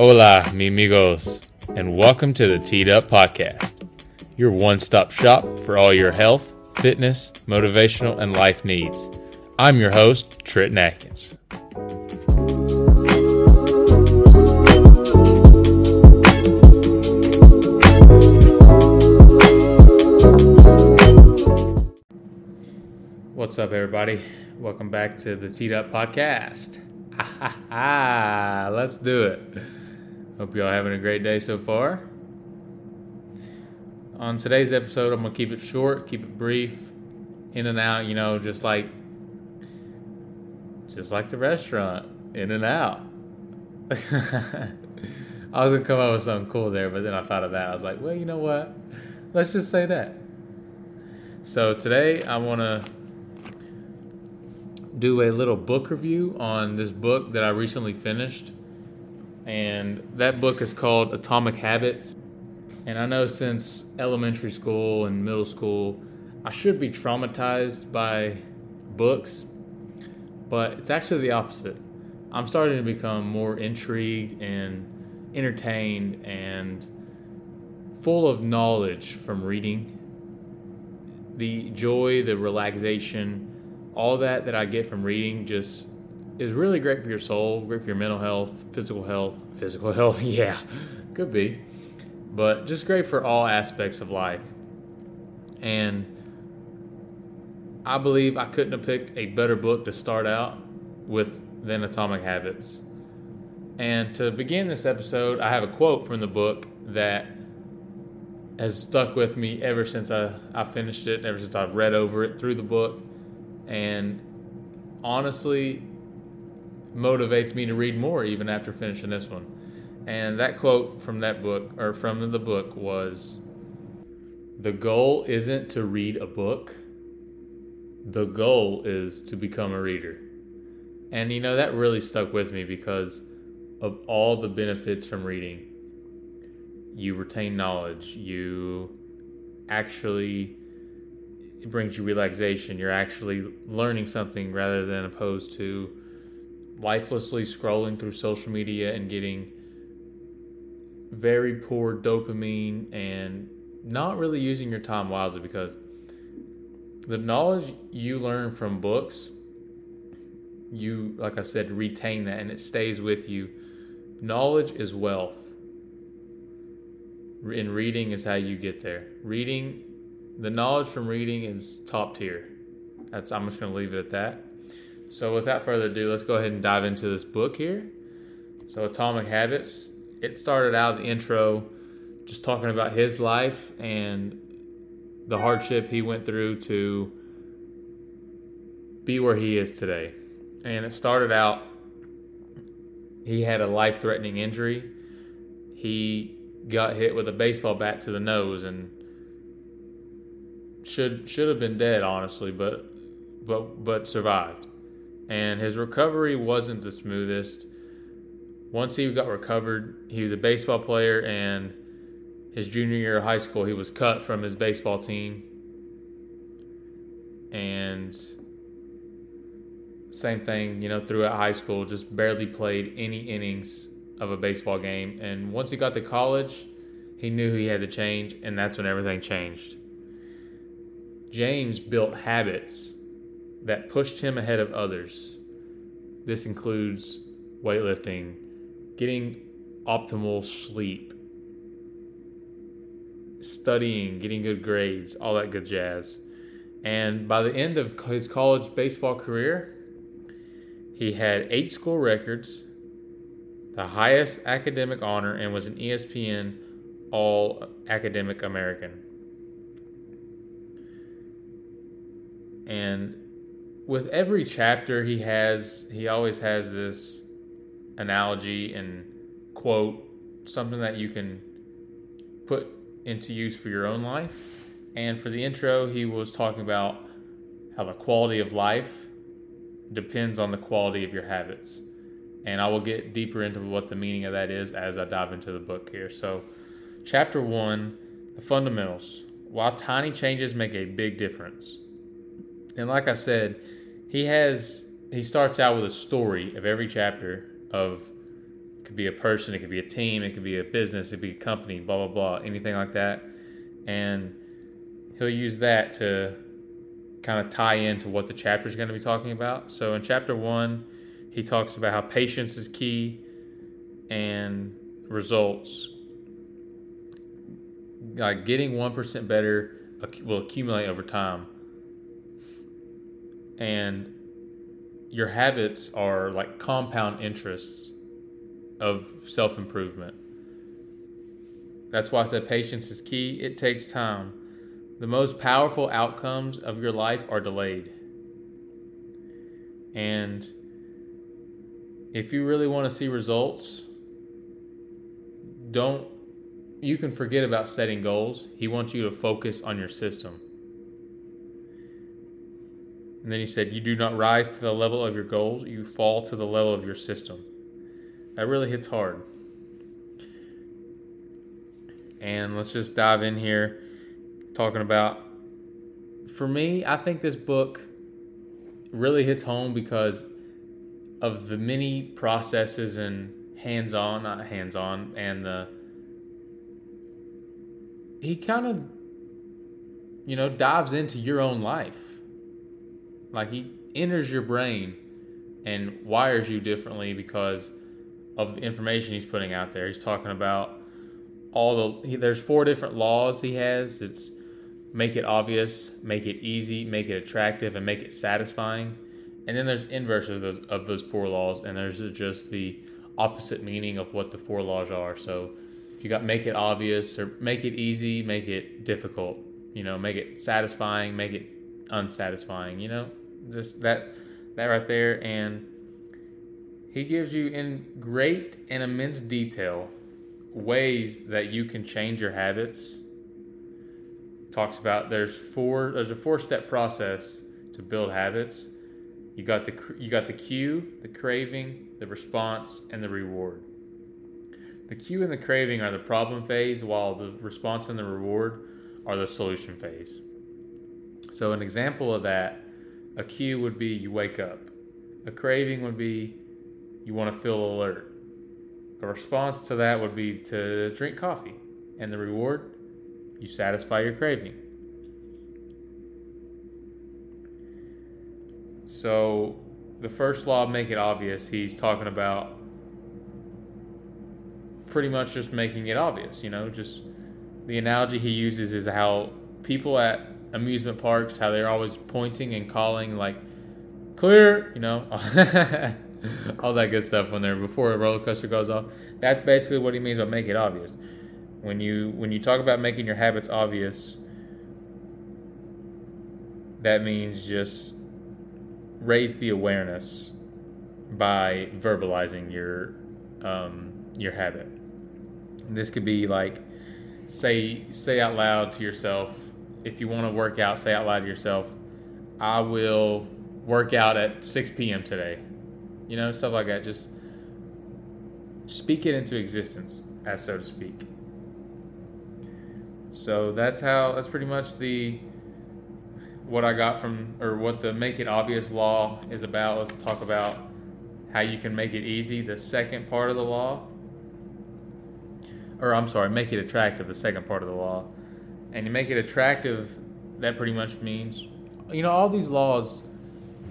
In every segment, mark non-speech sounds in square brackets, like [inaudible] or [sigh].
Hola, mi amigos, and welcome to the Teed Up Podcast, your one stop shop for all your health, fitness, motivational, and life needs. I'm your host, Trenton Adkins. What's up, everybody? Welcome back to the Teed Up Podcast. [laughs] Ah, Let's do it. Hope y'all having a great day so far. On today's episode, I'm gonna keep it short, keep it brief, in and out. You know, just like, just like the restaurant, in and out. [laughs] I was gonna come up with something cool there, but then I thought of that. I was like, well, you know what? Let's just say that. So today I want to do a little book review on this book that I recently finished. And that book is called Atomic Habits. And I know since elementary school and middle school, I should be traumatized by books, but it's actually the opposite. I'm starting to become more intrigued and entertained and full of knowledge from reading. The joy, the relaxation, all that that I get from reading just is really great for your soul, great for your mental health, physical health, physical health, [laughs] yeah, could be, but just great for all aspects of life. And I believe I couldn't have picked a better book to start out with than Atomic Habits. And to begin this episode, I have a quote from the book that has stuck with me ever since I, I finished it, ever since I've read over it through the book and honestly motivates me to read more even after finishing this one. And that quote from that book or from the book was the goal isn't to read a book. The goal is to become a reader. And you know that really stuck with me because of all the benefits from reading. You retain knowledge, you actually it brings you relaxation. You're actually learning something rather than opposed to lifelessly scrolling through social media and getting very poor dopamine and not really using your time wisely because the knowledge you learn from books you like i said retain that and it stays with you knowledge is wealth and reading is how you get there reading the knowledge from reading is top tier. That's I'm just going to leave it at that. So without further ado, let's go ahead and dive into this book here. So Atomic Habits. It started out the intro just talking about his life and the hardship he went through to be where he is today. And it started out he had a life-threatening injury. He got hit with a baseball bat to the nose and should should have been dead honestly, but but but survived. And his recovery wasn't the smoothest. Once he got recovered, he was a baseball player and his junior year of high school he was cut from his baseball team. And same thing, you know, throughout high school, just barely played any innings of a baseball game. And once he got to college, he knew he had to change, and that's when everything changed. James built habits that pushed him ahead of others. This includes weightlifting, getting optimal sleep, studying, getting good grades, all that good jazz. And by the end of his college baseball career, he had eight school records, the highest academic honor, and was an ESPN All Academic American. and with every chapter he has he always has this analogy and quote something that you can put into use for your own life. And for the intro he was talking about how the quality of life depends on the quality of your habits. And i will get deeper into what the meaning of that is as i dive into the book here. So chapter one the fundamentals. While tiny changes make a big difference. And like I said, he has he starts out with a story of every chapter of it could be a person, it could be a team, it could be a business, it could be a company, blah, blah, blah, anything like that. And he'll use that to kind of tie into what the chapter is going to be talking about. So in chapter one, he talks about how patience is key and results. Like getting 1% better will accumulate over time. And your habits are like compound interests of self improvement. That's why I said patience is key. It takes time. The most powerful outcomes of your life are delayed. And if you really want to see results, don't you can forget about setting goals. He wants you to focus on your system. And then he said, You do not rise to the level of your goals, you fall to the level of your system. That really hits hard. And let's just dive in here talking about. For me, I think this book really hits home because of the many processes and hands on, not hands on, and the. He kind of, you know, dives into your own life like he enters your brain and wires you differently because of the information he's putting out there. He's talking about all the he, there's four different laws he has. It's make it obvious, make it easy, make it attractive, and make it satisfying. And then there's inverses of those, of those four laws, and there's just the opposite meaning of what the four laws are. So you got make it obvious or make it easy, make it difficult. You know, make it satisfying, make it unsatisfying. You know, just that that right there. And he gives you in great and immense detail ways that you can change your habits. Talks about there's four there's a four step process to build habits. You got the you got the cue the craving the response and the reward. The cue and the craving are the problem phase while the response and the reward are the solution phase. So an example of that a cue would be you wake up. A craving would be you want to feel alert. A response to that would be to drink coffee. And the reward, you satisfy your craving. So, the first law, make it obvious, he's talking about pretty much just making it obvious, you know, just the analogy he uses is how people at amusement parks, how they're always pointing and calling like clear, you know, [laughs] all that good stuff when they're before a roller coaster goes off. That's basically what he means by make it obvious. When you when you talk about making your habits obvious, that means just raise the awareness by verbalizing your um, your habit. This could be like say say out loud to yourself if you want to work out, say out loud to yourself, I will work out at 6 p.m. today. You know, stuff like that. Just speak it into existence, as so to speak. So that's how, that's pretty much the, what I got from, or what the make it obvious law is about. Let's talk about how you can make it easy. The second part of the law, or I'm sorry, make it attractive, the second part of the law and you make it attractive, that pretty much means, you know, all these laws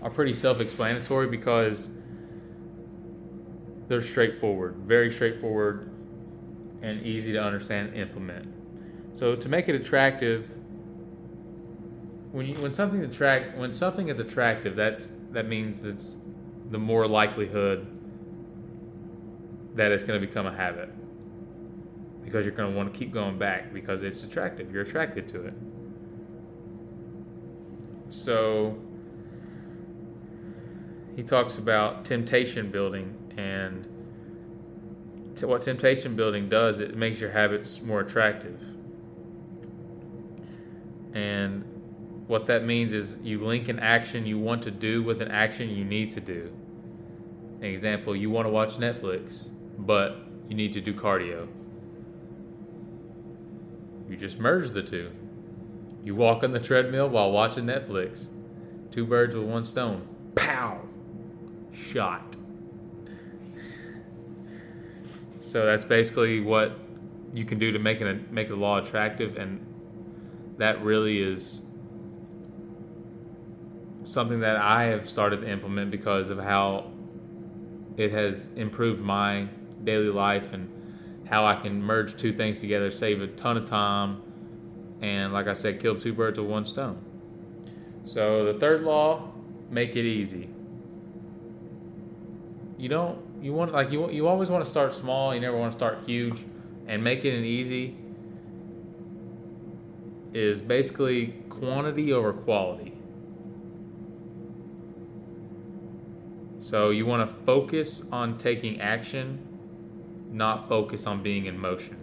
are pretty self explanatory because they're straightforward, very straightforward, and easy to understand and implement. So to make it attractive, when you, when something attract when something is attractive, that's that means that's the more likelihood that it's going to become a habit because you're going to want to keep going back because it's attractive. You're attracted to it. So he talks about temptation building and what temptation building does it makes your habits more attractive and what that means is you link an action you want to do with an action you need to do an example you want to watch netflix but you need to do cardio you just merge the two. You walk on the treadmill while watching Netflix. Two birds with one stone. Pow! Shot. So that's basically what you can do to make it make the law attractive, and that really is something that I have started to implement because of how it has improved my daily life and how I can merge two things together, save a ton of time, and like I said, kill two birds with one stone. So the third law, make it easy. You don't you want like you you always want to start small, you never want to start huge and making it easy is basically quantity over quality. So you want to focus on taking action, not focus on being in motion.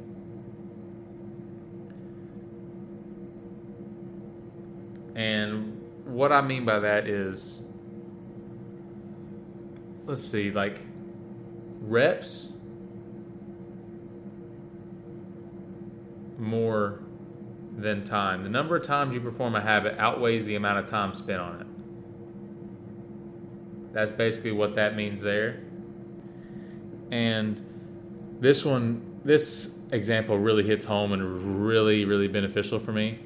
And what I mean by that is, let's see, like reps more than time. The number of times you perform a habit outweighs the amount of time spent on it. That's basically what that means there. And this one, this example really hits home and really, really beneficial for me.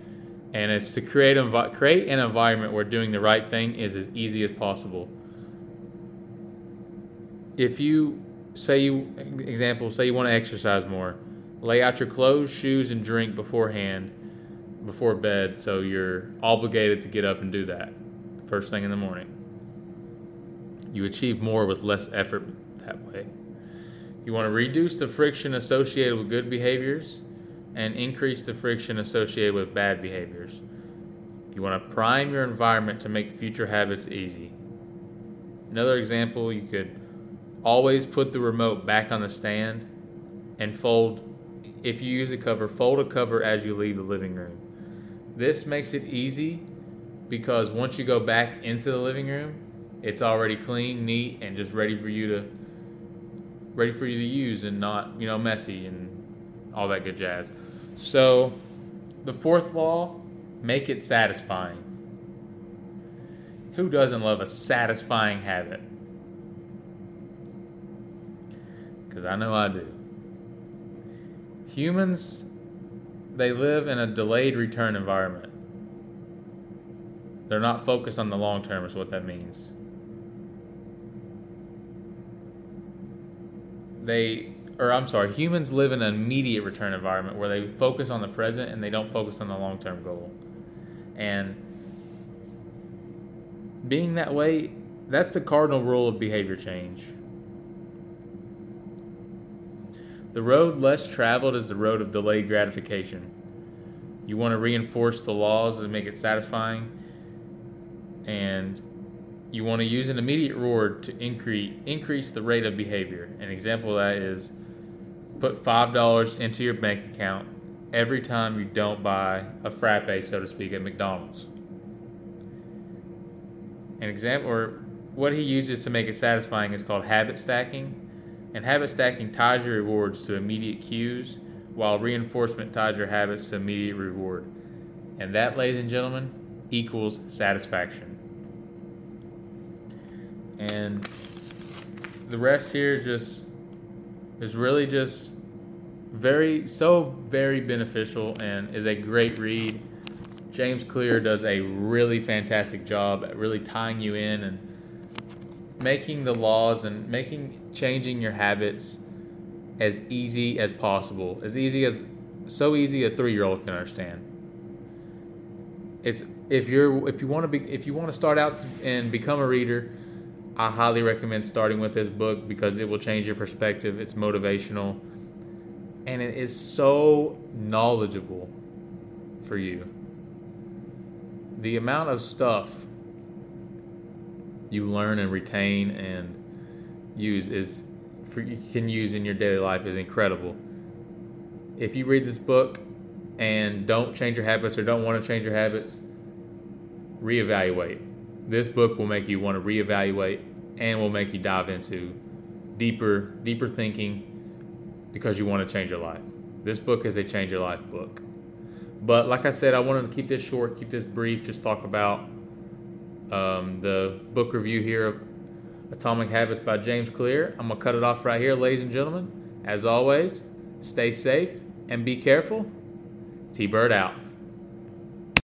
And it's to create, envi- create an environment where doing the right thing is as easy as possible. If you say you, example, say you want to exercise more, lay out your clothes, shoes, and drink beforehand, before bed, so you're obligated to get up and do that first thing in the morning. You achieve more with less effort that way. You want to reduce the friction associated with good behaviors and increase the friction associated with bad behaviors. You want to prime your environment to make future habits easy. Another example, you could always put the remote back on the stand and fold, if you use a cover, fold a cover as you leave the living room. This makes it easy because once you go back into the living room, it's already clean, neat, and just ready for you to ready for you to use and not, you know, messy and all that good jazz. So, the fourth law, make it satisfying. Who doesn't love a satisfying habit? Because I know I do. Humans, they live in a delayed return environment. They're not focused on the long term, is what that means. They or I'm sorry, humans live in an immediate return environment where they focus on the present and they don't focus on the long term goal. And being that way, that's the cardinal rule of behavior change. The road less traveled is the road of delayed gratification. You want to reinforce the laws and make it satisfying, and you want to use an immediate reward to increase increase the rate of behavior. An example of that is put five dollars into your bank account every time you don't buy a frappe, so to speak, at McDonald's. An example or what he uses to make it satisfying is called habit stacking. And habit stacking ties your rewards to immediate cues, while reinforcement ties your habits to immediate reward. And that, ladies and gentlemen, equals satisfaction and the rest here just is really just very so very beneficial and is a great read. James Clear does a really fantastic job at really tying you in and making the laws and making changing your habits as easy as possible. As easy as so easy a 3-year-old can understand. It's if you're if you want to be if you want to start out and become a reader, I highly recommend starting with this book because it will change your perspective. It's motivational and it is so knowledgeable for you. The amount of stuff you learn and retain and use is for, you can use in your daily life is incredible. If you read this book and don't change your habits or don't want to change your habits, reevaluate this book will make you want to reevaluate and will make you dive into deeper deeper thinking because you want to change your life. This book is a change your life book. But like I said, I wanted to keep this short, keep this brief, just talk about um, the book review here of Atomic Habits by James Clear. I'm going to cut it off right here, ladies and gentlemen. As always, stay safe and be careful. T Bird out.